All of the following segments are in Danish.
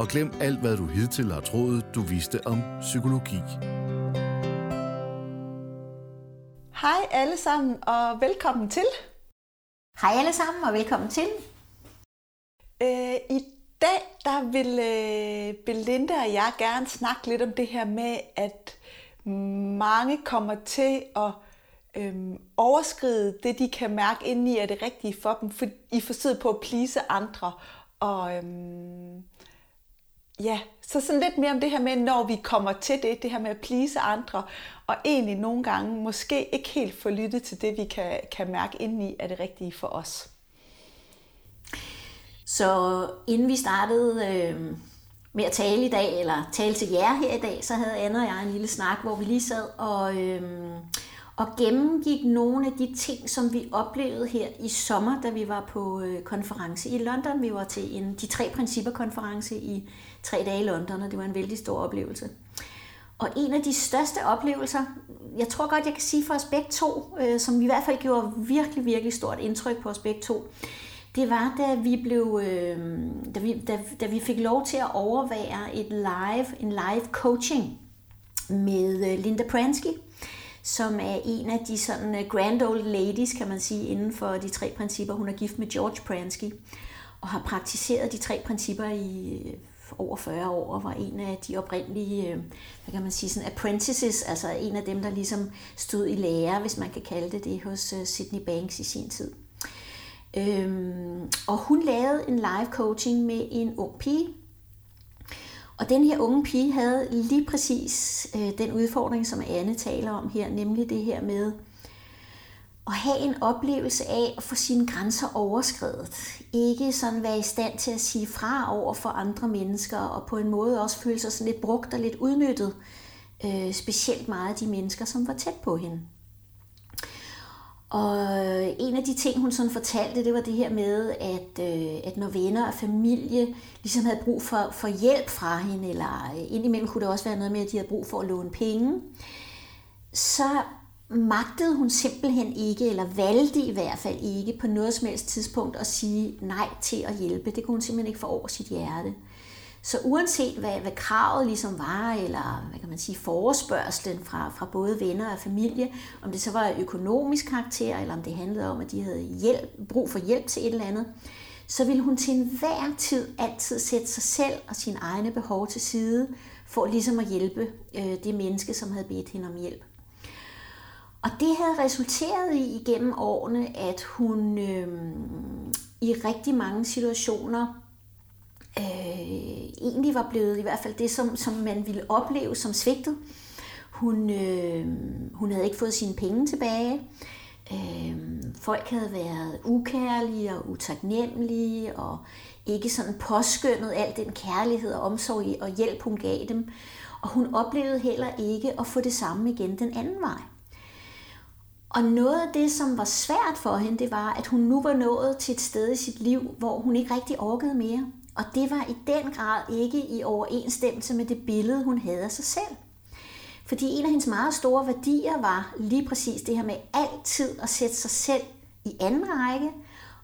og glem alt, hvad du hidtil har troet, du vidste om psykologi. Hej alle sammen, og velkommen til. Hej alle sammen, og velkommen til. Øh, I dag der vil øh, Belinda og jeg gerne snakke lidt om det her med, at mange kommer til at øhm, overskride det, de kan mærke indeni er det rigtige for dem, for, i forsøget på at plise andre. Og øhm, ja, så sådan lidt mere om det her med, når vi kommer til det, det her med at plise andre, og egentlig nogle gange måske ikke helt få lyttet til det, vi kan, kan mærke indeni er det rigtige for os. Så inden vi startede øh, med at tale i dag, eller tale til jer her i dag, så havde Anna og jeg en lille snak, hvor vi lige sad og... Øh, og gennemgik nogle af de ting, som vi oplevede her i sommer, da vi var på øh, konference i London. Vi var til en de tre principper konference i tre dage i London, og det var en vældig stor oplevelse. Og en af de største oplevelser, jeg tror godt, jeg kan sige for os begge to, øh, som i hvert fald gjorde virkelig, virkelig stort indtryk på os begge to, det var, da vi, blev, øh, da vi, da, da vi fik lov til at overvære et live, en live coaching med øh, Linda Pransky, som er en af de sådan øh, grand old ladies, kan man sige, inden for de tre principper. Hun er gift med George Pransky og har praktiseret de tre principper i over 40 år og var en af de oprindelige, øh, hvad kan man sige, sådan apprentices, altså en af dem, der ligesom stod i lære, hvis man kan kalde det det, hos øh, Sydney Banks i sin tid. Øhm, og hun lavede en live coaching med en ung pige, og den her unge pige havde lige præcis øh, den udfordring, som Anne taler om her, nemlig det her med at have en oplevelse af at få sine grænser overskrevet. Ikke sådan være i stand til at sige fra over for andre mennesker, og på en måde også føle sig sådan lidt brugt og lidt udnyttet. Øh, specielt meget af de mennesker, som var tæt på hende. Og en af de ting, hun sådan fortalte, det var det her med, at, øh, at når venner og familie ligesom havde brug for, for hjælp fra hende, eller øh, indimellem kunne det også være noget med, at de havde brug for at låne penge, så magtede hun simpelthen ikke, eller valgte i hvert fald ikke på noget som helst tidspunkt at sige nej til at hjælpe. Det kunne hun simpelthen ikke få over sit hjerte. Så uanset hvad, hvad kravet ligesom var, eller hvad kan man sige, forespørgselen fra, fra både venner og familie, om det så var økonomisk karakter, eller om det handlede om, at de havde hjælp, brug for hjælp til et eller andet, så ville hun til enhver tid altid sætte sig selv og sine egne behov til side, for ligesom at hjælpe øh, det menneske, som havde bedt hende om hjælp. Og det havde resulteret i igennem årene, at hun øh, i rigtig mange situationer øh, egentlig var blevet i hvert fald det, som, som man ville opleve som svigtet. Hun, øh, hun havde ikke fået sine penge tilbage. Øh, folk havde været ukærlige og utaknemmelige og ikke sådan påskyndet al den kærlighed og omsorg og hjælp, hun gav dem. Og hun oplevede heller ikke at få det samme igen den anden vej. Og noget af det, som var svært for hende, det var, at hun nu var nået til et sted i sit liv, hvor hun ikke rigtig orkede mere. Og det var i den grad ikke i overensstemmelse med det billede, hun havde af sig selv. Fordi en af hendes meget store værdier var lige præcis det her med altid at sætte sig selv i anden række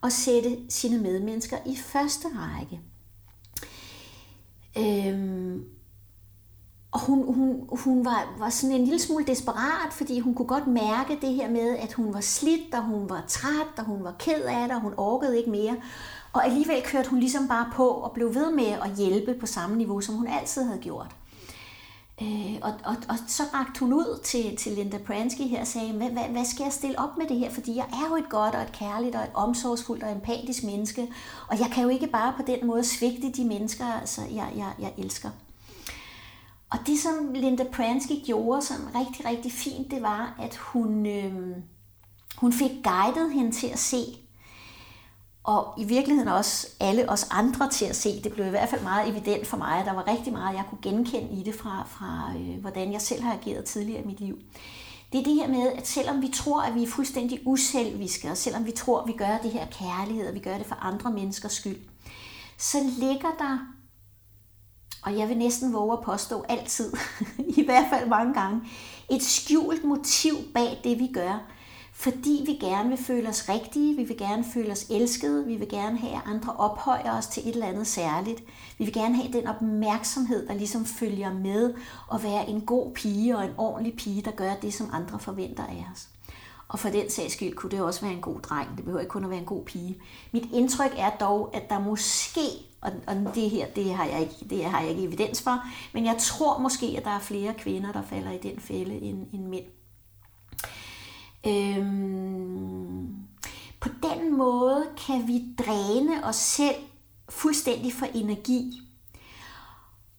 og sætte sine medmennesker i første række. Øhm, og hun, hun, hun var, var sådan en lille smule desperat, fordi hun kunne godt mærke det her med, at hun var slidt, og hun var træt, og hun var ked af det, og hun orkede ikke mere. Og alligevel kørte hun ligesom bare på og blev ved med at hjælpe på samme niveau, som hun altid havde gjort. Øh, og, og, og så rakte hun ud til, til Linda Pransky her og sagde, hvad, hvad, hvad skal jeg stille op med det her? Fordi jeg er jo et godt og et kærligt og et omsorgsfuldt og empatisk menneske, og jeg kan jo ikke bare på den måde svigte de mennesker, altså, jeg, jeg, jeg elsker. Og det, som Linda Pransky gjorde som rigtig, rigtig fint, det var, at hun, øh, hun fik guidet hende til at se, og i virkeligheden også alle os andre til at se. Det blev i hvert fald meget evident for mig, at der var rigtig meget, jeg kunne genkende i det fra, fra øh, hvordan jeg selv har ageret tidligere i mit liv. Det er det her med, at selvom vi tror, at vi er fuldstændig uselviske, og selvom vi tror, at vi gør det her kærlighed, og vi gør det for andre menneskers skyld, så ligger der, og jeg vil næsten våge at påstå altid, i hvert fald mange gange, et skjult motiv bag det, vi gør, fordi vi gerne vil føle os rigtige, vi vil gerne føle os elskede, vi vil gerne have, at andre ophøjer os til et eller andet særligt. Vi vil gerne have den opmærksomhed, der ligesom følger med at være en god pige og en ordentlig pige, der gør det, som andre forventer af os. Og for den sags skyld kunne det også være en god dreng. Det behøver ikke kun at være en god pige. Mit indtryk er dog, at der måske, og, det her det har, jeg ikke, det har jeg ikke evidens for, men jeg tror måske, at der er flere kvinder, der falder i den fælde end, end mænd. Øhm, på den måde kan vi dræne os selv fuldstændig for energi.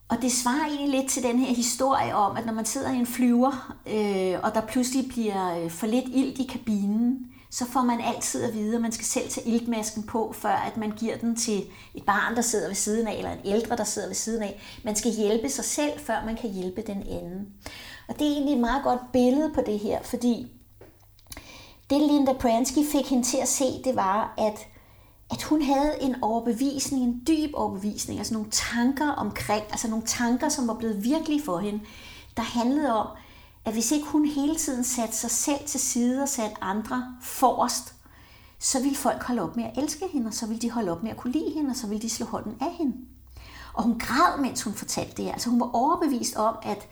Og det svarer egentlig lidt til den her historie om, at når man sidder i en flyver, øh, og der pludselig bliver øh, for lidt ilt i kabinen, så får man altid at vide, at man skal selv tage iltmasken på, før at man giver den til et barn, der sidder ved siden af, eller en ældre, der sidder ved siden af. Man skal hjælpe sig selv, før man kan hjælpe den anden. Og det er egentlig et meget godt billede på det her, fordi det Linda Pransky fik hende til at se, det var, at, at hun havde en overbevisning, en dyb overbevisning, altså nogle tanker omkring, altså nogle tanker, som var blevet virkelige for hende, der handlede om, at hvis ikke hun hele tiden satte sig selv til side og satte andre forrest, så ville folk holde op med at elske hende, og så ville de holde op med at kunne lide hende, og så ville de slå hånden af hende. Og hun græd, mens hun fortalte det. Altså hun var overbevist om, at,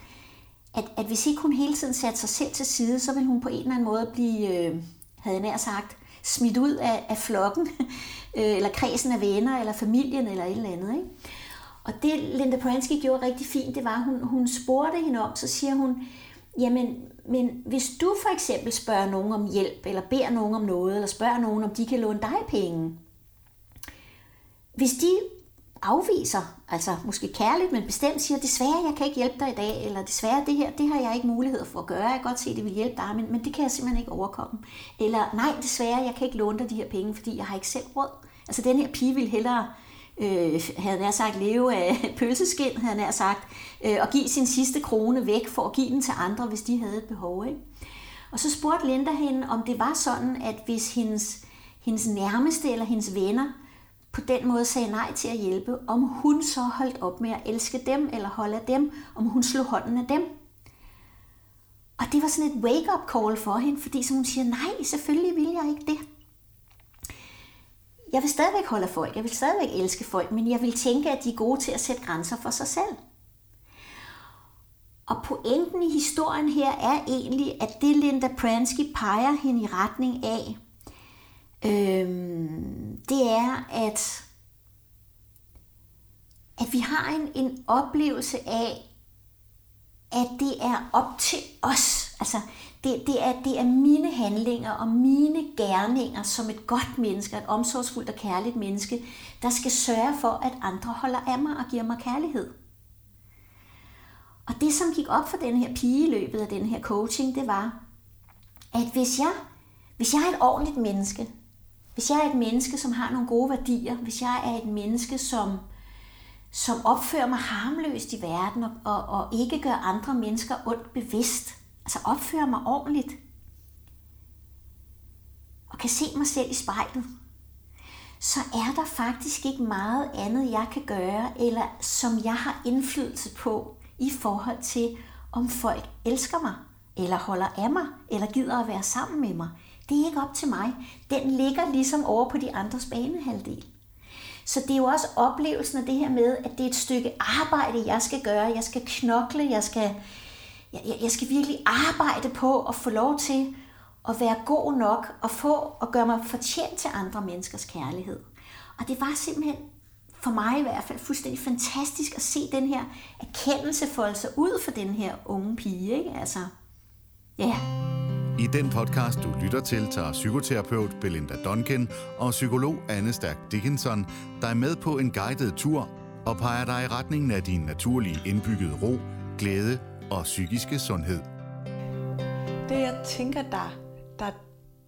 at, at hvis ikke hun hele tiden satte sig selv til side, så ville hun på en eller anden måde blive, øh, havde jeg nær sagt, smidt ud af, af flokken, øh, eller kredsen af venner, eller familien, eller et eller andet. Ikke? Og det Linda Pransky gjorde rigtig fint, det var, at hun, hun spurgte hende om, så siger hun, jamen, men hvis du for eksempel spørger nogen om hjælp, eller beder nogen om noget, eller spørger nogen, om de kan låne dig penge, hvis de afviser, altså måske kærligt, men bestemt siger, desværre, jeg kan ikke hjælpe dig i dag, eller desværre, det her, det har jeg ikke mulighed for at gøre, jeg kan godt se, at det vil hjælpe dig, men, men det kan jeg simpelthen ikke overkomme. Eller nej, desværre, jeg kan ikke låne dig de her penge, fordi jeg har ikke selv råd. Altså den her pige vil hellere, øh, havde nær sagt, leve af pølseskin, havde nær sagt, øh, og give sin sidste krone væk for at give den til andre, hvis de havde et behov. Ikke? Og så spurgte Linda hende, om det var sådan, at hvis hendes, hendes nærmeste eller hendes venner på den måde sagde nej til at hjælpe, om hun så holdt op med at elske dem eller holde af dem, om hun slog hånden af dem. Og det var sådan et wake-up call for hende, fordi som hun siger, nej, selvfølgelig vil jeg ikke det. Jeg vil stadigvæk holde af folk, jeg vil stadigvæk elske folk, men jeg vil tænke, at de er gode til at sætte grænser for sig selv. Og pointen i historien her er egentlig, at det Linda Pransky peger hende i retning af, øhm, det er, at, at vi har en, en oplevelse af, at det er op til os. Altså, det, det, er, det er mine handlinger og mine gerninger som et godt menneske, et omsorgsfuldt og kærligt menneske, der skal sørge for, at andre holder af mig og giver mig kærlighed. Og det, som gik op for den her pige i løbet af den her coaching, det var, at hvis jeg, hvis jeg er et ordentligt menneske, hvis jeg er et menneske, som har nogle gode værdier, hvis jeg er et menneske, som, som opfører mig harmløst i verden og, og, og ikke gør andre mennesker ondt bevidst, altså opfører mig ordentligt, og kan se mig selv i spejlet, så er der faktisk ikke meget andet, jeg kan gøre, eller som jeg har indflydelse på i forhold til, om folk elsker mig, eller holder af mig, eller gider at være sammen med mig. Det er ikke op til mig. Den ligger ligesom over på de andres banehalvdel. Så det er jo også oplevelsen af det her med, at det er et stykke arbejde, jeg skal gøre. Jeg skal knokle, jeg skal, jeg, jeg skal virkelig arbejde på at få lov til at være god nok og få og gøre mig fortjent til andre menneskers kærlighed. Og det var simpelthen for mig i hvert fald fuldstændig fantastisk at se den her erkendelse folde sig ud for den her unge pige. Ikke? Altså, ja. Yeah. I den podcast, du lytter til, tager psykoterapeut Belinda Duncan og psykolog Anne Stærk Dickinson dig med på en guided tur og peger dig i retningen af din naturlige indbyggede ro, glæde og psykiske sundhed. Det jeg tænker, der, der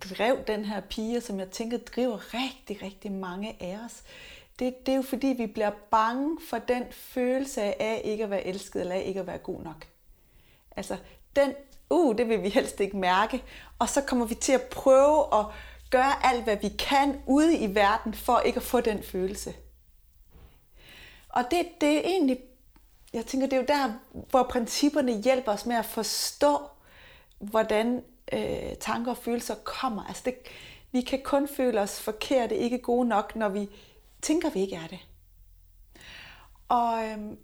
drev den her pige, som jeg tænker driver rigtig, rigtig mange af os, det, det er jo fordi, vi bliver bange for den følelse af ikke at være elsket, eller af ikke at være god nok. Altså, den, uh, det vil vi helst ikke mærke, og så kommer vi til at prøve at gøre alt, hvad vi kan ude i verden, for ikke at få den følelse. Og det, det er egentlig, jeg tænker, det er jo der, hvor principperne hjælper os med at forstå, hvordan øh, tanker og følelser kommer. Altså det, vi kan kun føle os forkerte, ikke gode nok, når vi tænker, vi ikke er det. Og, øhm,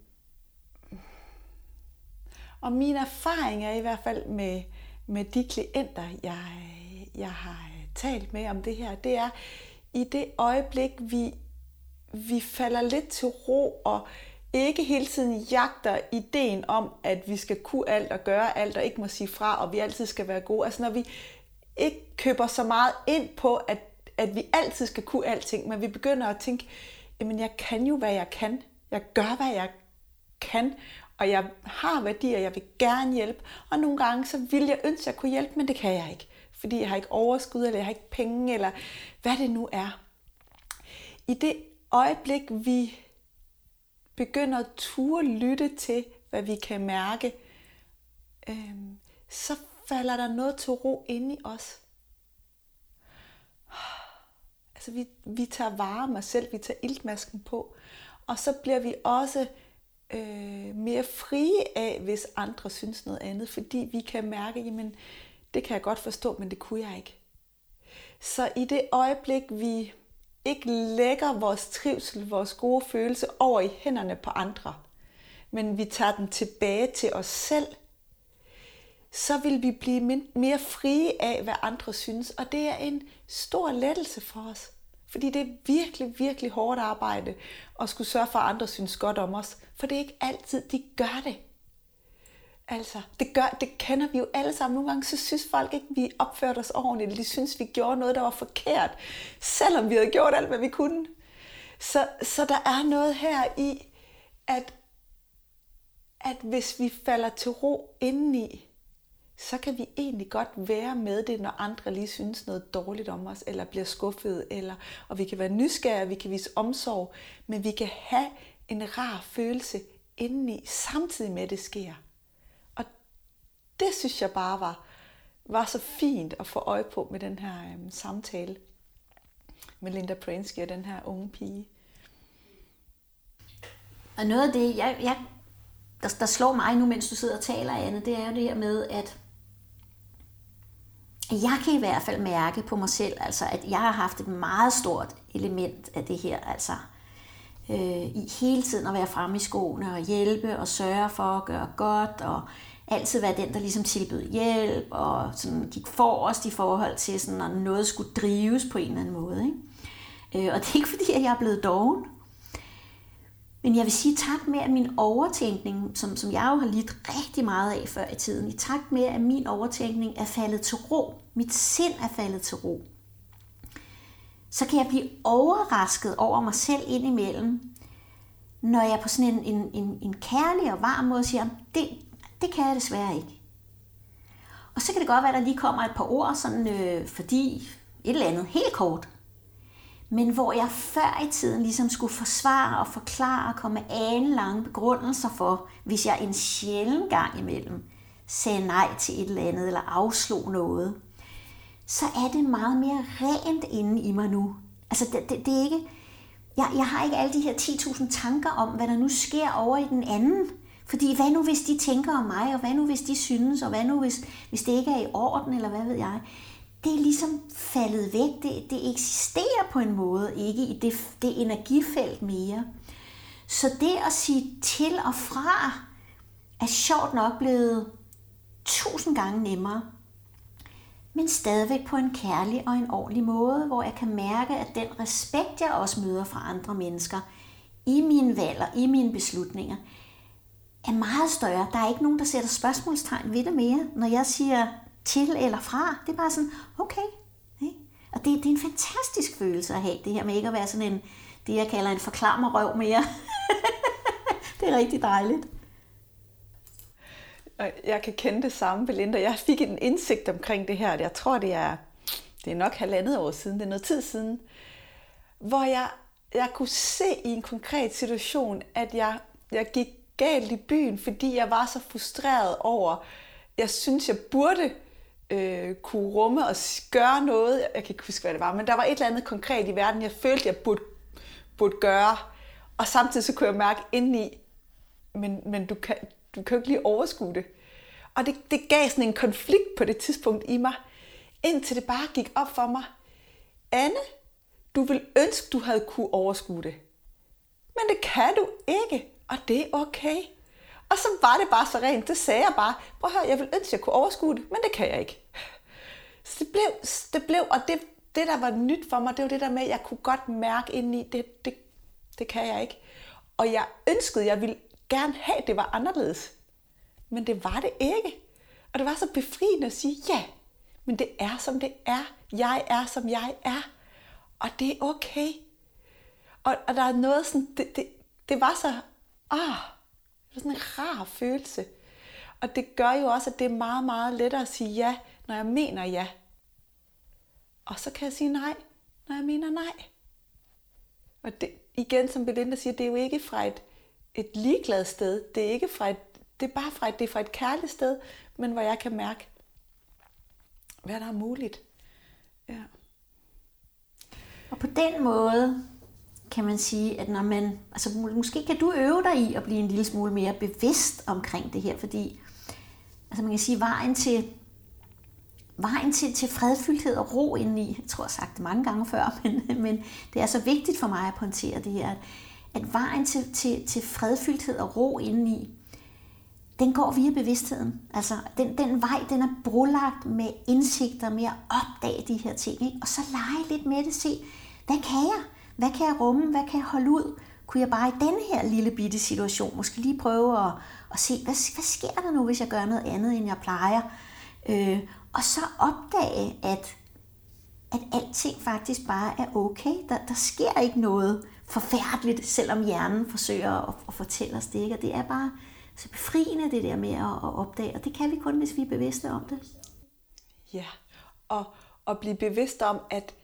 og min erfaring er i hvert fald med, med de klienter, jeg, jeg har øh, talt med om det her, det er, i det øjeblik, vi, vi falder lidt til ro og ikke hele tiden jagter ideen om, at vi skal kunne alt og gøre alt og ikke må sige fra, og vi altid skal være gode. Altså når vi ikke køber så meget ind på, at, at vi altid skal kunne alting, men vi begynder at tænke, jamen jeg kan jo, hvad jeg kan. Jeg gør, hvad jeg kan, og jeg har værdier, jeg vil gerne hjælpe. Og nogle gange, så vil jeg ønske, at jeg kunne hjælpe, men det kan jeg ikke. Fordi jeg har ikke overskud, eller jeg har ikke penge, eller hvad det nu er. I det øjeblik, vi begynder at turde lytte til, hvad vi kan mærke, øh, så falder der noget til ro inde i os. Altså vi, vi tager vare os selv, vi tager iltmasken på, og så bliver vi også øh, mere frie af, hvis andre synes noget andet, fordi vi kan mærke, jamen det kan jeg godt forstå, men det kunne jeg ikke. Så i det øjeblik, vi ikke lægger vores trivsel, vores gode følelse over i hænderne på andre, men vi tager den tilbage til os selv, så vil vi blive mere frie af, hvad andre synes. Og det er en stor lettelse for os. Fordi det er virkelig, virkelig hårdt arbejde at skulle sørge for, at andre synes godt om os. For det er ikke altid, de gør det. Altså, det, gør, det kender vi jo alle sammen. Nogle gange så synes folk ikke, vi opførte os ordentligt. De synes, vi gjorde noget, der var forkert. Selvom vi havde gjort alt, hvad vi kunne. Så, så der er noget her i, at, at hvis vi falder til ro indeni, så kan vi egentlig godt være med det, når andre lige synes noget dårligt om os, eller bliver skuffet, eller, og vi kan være nysgerrige, vi kan vise omsorg, men vi kan have en rar følelse indeni, samtidig med, at det sker Og det synes jeg bare var, var så fint at få øje på med den her øhm, samtale med Linda Pransky og den her unge pige. Og noget af det, jeg, jeg, der, der slår mig nu, mens du sidder og taler, Anne, det er jo det her med, at jeg kan i hvert fald mærke på mig selv, altså, at jeg har haft et meget stort element af det her, altså øh, i hele tiden at være fremme i skoene og hjælpe og sørge for at gøre godt og altid være den, der ligesom tilbød hjælp og sådan gik forrest i forhold til, sådan, når noget skulle drives på en eller anden måde. Ikke? Øh, og det er ikke fordi, at jeg er blevet doven. Men jeg vil sige tak med, at min overtænkning, som, som jeg jo har lidt rigtig meget af før i tiden, i takt med, at min overtænkning er faldet til ro, mit sind er faldet til ro, så kan jeg blive overrasket over mig selv indimellem, når jeg på sådan en, en, en, en kærlig og varm måde siger, det, det kan jeg desværre ikke. Og så kan det godt være, at der lige kommer et par ord, sådan, øh, fordi et eller andet, helt kort. Men hvor jeg før i tiden ligesom skulle forsvare og forklare og komme med lange begrundelser for, hvis jeg en sjælden gang imellem sagde nej til et eller andet eller afslog noget, så er det meget mere rent inde i mig nu. Altså det, det, det er ikke, jeg, jeg har ikke alle de her 10.000 tanker om, hvad der nu sker over i den anden. Fordi hvad nu hvis de tænker om mig, og hvad nu hvis de synes, og hvad nu hvis, hvis det ikke er i orden, eller hvad ved jeg. Det er ligesom faldet væk. Det, det eksisterer på en måde ikke i det, det energifelt mere. Så det at sige til og fra, er sjovt nok blevet tusind gange nemmere. Men stadigvæk på en kærlig og en ordentlig måde, hvor jeg kan mærke, at den respekt, jeg også møder fra andre mennesker, i mine valg og i mine beslutninger, er meget større. Der er ikke nogen, der sætter spørgsmålstegn ved det mere, når jeg siger til eller fra. Det er bare sådan, okay. Ikke? Og det, det er en fantastisk følelse at have, det her med ikke at være sådan en, det jeg kalder en forklammerøv mere. det er rigtig dejligt. Jeg kan kende det samme, Belinda. Jeg fik en indsigt omkring det her. Jeg tror, det er det er nok halvandet år siden, det er noget tid siden, hvor jeg, jeg kunne se i en konkret situation, at jeg, jeg gik galt i byen, fordi jeg var så frustreret over, jeg synes, jeg burde øh, kunne rumme og gøre noget. Jeg kan ikke huske, hvad det var, men der var et eller andet konkret i verden, jeg følte, jeg burde, burde gøre. Og samtidig så kunne jeg mærke indeni, men, men du, kan, du kan jo ikke lige overskue det. Og det, det gav sådan en konflikt på det tidspunkt i mig, indtil det bare gik op for mig. Anne, du vil ønske, du havde kunne overskue det. Men det kan du ikke, og det er okay. Og så var det bare så rent. Det sagde jeg bare. Prøv at høre, jeg vil ønske, jeg kunne overskue det, men det kan jeg ikke. Så det blev, det blev og det, det, der var nyt for mig, det var det der med, at jeg kunne godt mærke indeni, det, det, det kan jeg ikke. Og jeg ønskede, jeg ville gerne have, at det var anderledes. Men det var det ikke. Og det var så befriende at sige, ja, men det er som det er. Jeg er som jeg er. Og det er okay. Og, og der er noget sådan, det, det, det var så, ah, det er sådan en rar følelse. Og det gør jo også, at det er meget, meget lettere at sige ja, når jeg mener ja. Og så kan jeg sige nej, når jeg mener nej. Og det, igen, som Belinda siger, det er jo ikke fra et, et ligeglad sted. Det er ikke fra et, det er bare fra et, det er fra et kærligt sted, men hvor jeg kan mærke, hvad der er muligt. Ja. Og på den måde kan man sige, at når man, altså måske kan du øve dig i at blive en lille smule mere bevidst omkring det her, fordi altså man kan sige, vejen til, vejen til, til fredfyldthed og ro indeni, jeg tror jeg har sagt det mange gange før, men, men det er så vigtigt for mig at pointere det her, at, at vejen til, til, til fredfyldthed og ro indeni, den går via bevidstheden. Altså, den, den vej, den er brolagt med indsigter, med at opdage de her ting, ikke? og så lege lidt med det, se, hvad kan jeg? Hvad kan jeg rumme? Hvad kan jeg holde ud? Kunne jeg bare i den her lille bitte situation måske lige prøve at, at se, hvad, hvad sker der nu, hvis jeg gør noget andet, end jeg plejer? Øh, og så opdage, at, at alting faktisk bare er okay. Der, der sker ikke noget forfærdeligt, selvom hjernen forsøger at, at fortælle os det. Ikke? Og det er bare så befriende det der med at, at opdage, og det kan vi kun, hvis vi er bevidste om det. Ja, og, og blive bevidst om, at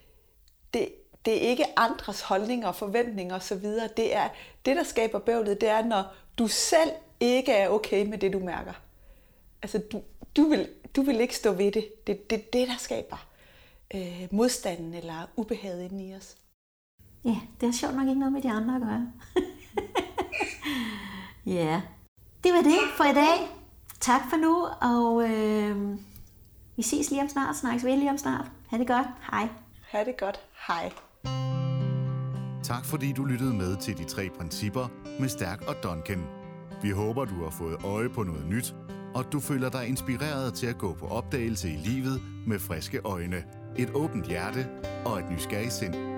det, det er ikke andres holdninger, forventninger osv. Det er det, der skaber bøvlet, det er, når du selv ikke er okay med det, du mærker. Altså, du, du, vil, du vil ikke stå ved det. Det er det, det, der skaber øh, modstanden eller ubehaget inde i os. Ja, det har sjovt nok ikke noget med de andre at gøre. ja, det var det for i dag. Tak for nu, og øh, vi ses lige om snart. Snakkes ved lige om snart. Ha' det godt. Hej. Ha' det godt. Hej. Tak fordi du lyttede med til de tre principper med Stærk og Duncan. Vi håber, du har fået øje på noget nyt, og du føler dig inspireret til at gå på opdagelse i livet med friske øjne, et åbent hjerte og et nysgerrigt sind.